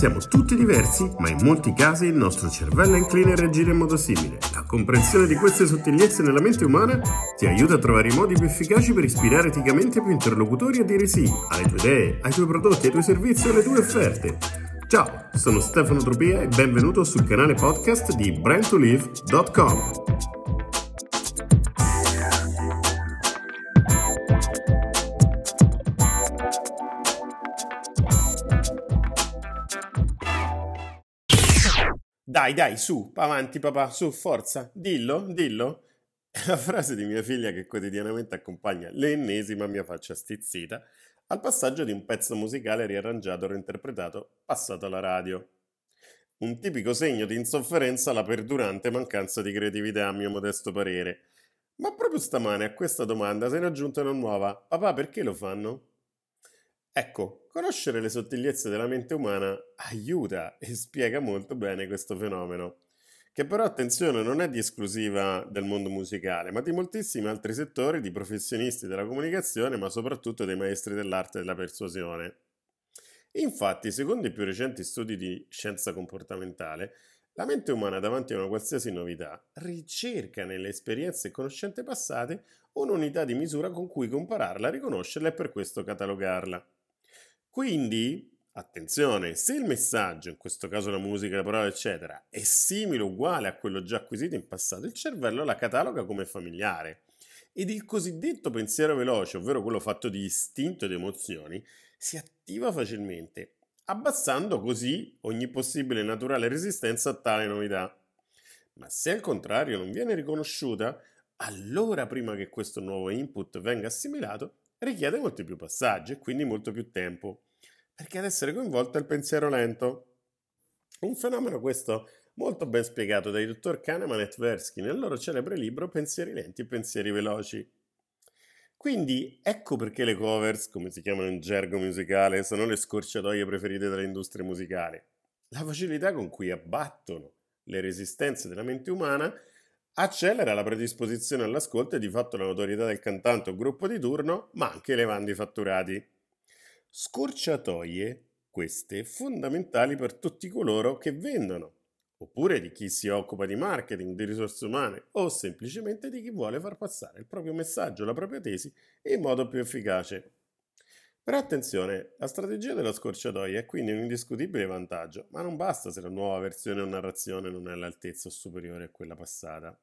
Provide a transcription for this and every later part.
Siamo tutti diversi, ma in molti casi il nostro cervello è incline a reagire in modo simile. La comprensione di queste sottigliezze nella mente umana ti aiuta a trovare i modi più efficaci per ispirare eticamente più interlocutori a dire sì alle tue idee, ai tuoi prodotti, ai tuoi servizi e alle tue offerte. Ciao, sono Stefano Tropia e benvenuto sul canale podcast di brandtolive.com. Dai, dai, su, avanti papà, su, forza, dillo, dillo. È la frase di mia figlia che quotidianamente accompagna l'ennesima mia faccia stizzita al passaggio di un pezzo musicale riarrangiato o reinterpretato passato alla radio. Un tipico segno di insofferenza alla perdurante mancanza di creatività, a mio modesto parere. Ma proprio stamane a questa domanda se ne è aggiunta una nuova. Papà, perché lo fanno? Ecco, conoscere le sottigliezze della mente umana aiuta e spiega molto bene questo fenomeno, che però attenzione non è di esclusiva del mondo musicale, ma di moltissimi altri settori di professionisti della comunicazione, ma soprattutto dei maestri dell'arte della persuasione. Infatti, secondo i più recenti studi di scienza comportamentale, la mente umana davanti a una qualsiasi novità ricerca nelle esperienze e conoscenze passate un'unità di misura con cui compararla, riconoscerla e per questo catalogarla. Quindi, attenzione, se il messaggio, in questo caso la musica, la parola, eccetera, è simile o uguale a quello già acquisito in passato, il cervello la cataloga come familiare. Ed il cosiddetto pensiero veloce, ovvero quello fatto di istinto ed emozioni, si attiva facilmente, abbassando così ogni possibile naturale resistenza a tale novità. Ma se al contrario non viene riconosciuta, allora prima che questo nuovo input venga assimilato, richiede molti più passaggi e quindi molto più tempo, perché ad essere coinvolto è il pensiero lento. Un fenomeno questo molto ben spiegato dai dottor Kahneman e Tversky nel loro celebre libro Pensieri lenti e pensieri veloci. Quindi ecco perché le covers, come si chiamano in gergo musicale, sono le scorciatoie preferite dall'industria musicale. La facilità con cui abbattono le resistenze della mente umana accelera la predisposizione all'ascolto e di fatto la notorietà del cantante o gruppo di turno, ma anche elevando i fatturati. Scorciatoie, queste, fondamentali per tutti coloro che vendono, oppure di chi si occupa di marketing, di risorse umane o semplicemente di chi vuole far passare il proprio messaggio, la propria tesi in modo più efficace. Però attenzione, la strategia della scorciatoia è quindi un indiscutibile vantaggio, ma non basta se la nuova versione o narrazione non è all'altezza o superiore a quella passata.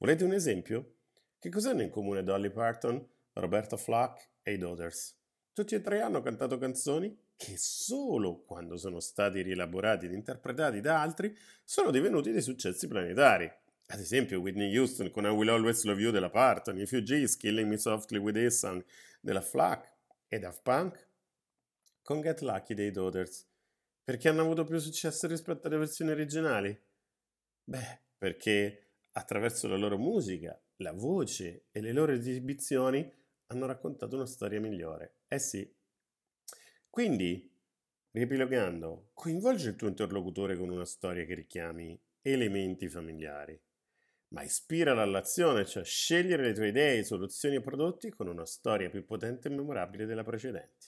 Volete un esempio? Che cos'hanno in comune Dolly Parton, Roberta Flack e i Daughters? Tutti e tre hanno cantato canzoni che solo quando sono stati rielaborati ed interpretati da altri sono divenuti dei successi planetari. Ad esempio Whitney Houston con I Will Always Love You della Parton, I Fugees Killing Me Softly With His Song della Flack, e Daft Punk con Get Lucky dei Daughters. Perché hanno avuto più successo rispetto alle versioni originali? Beh, perché attraverso la loro musica, la voce e le loro esibizioni hanno raccontato una storia migliore. Eh sì. Quindi, riepilogando, coinvolge il tuo interlocutore con una storia che richiami elementi familiari ma ispirala all'azione, cioè scegliere le tue idee, soluzioni e prodotti con una storia più potente e memorabile della precedente.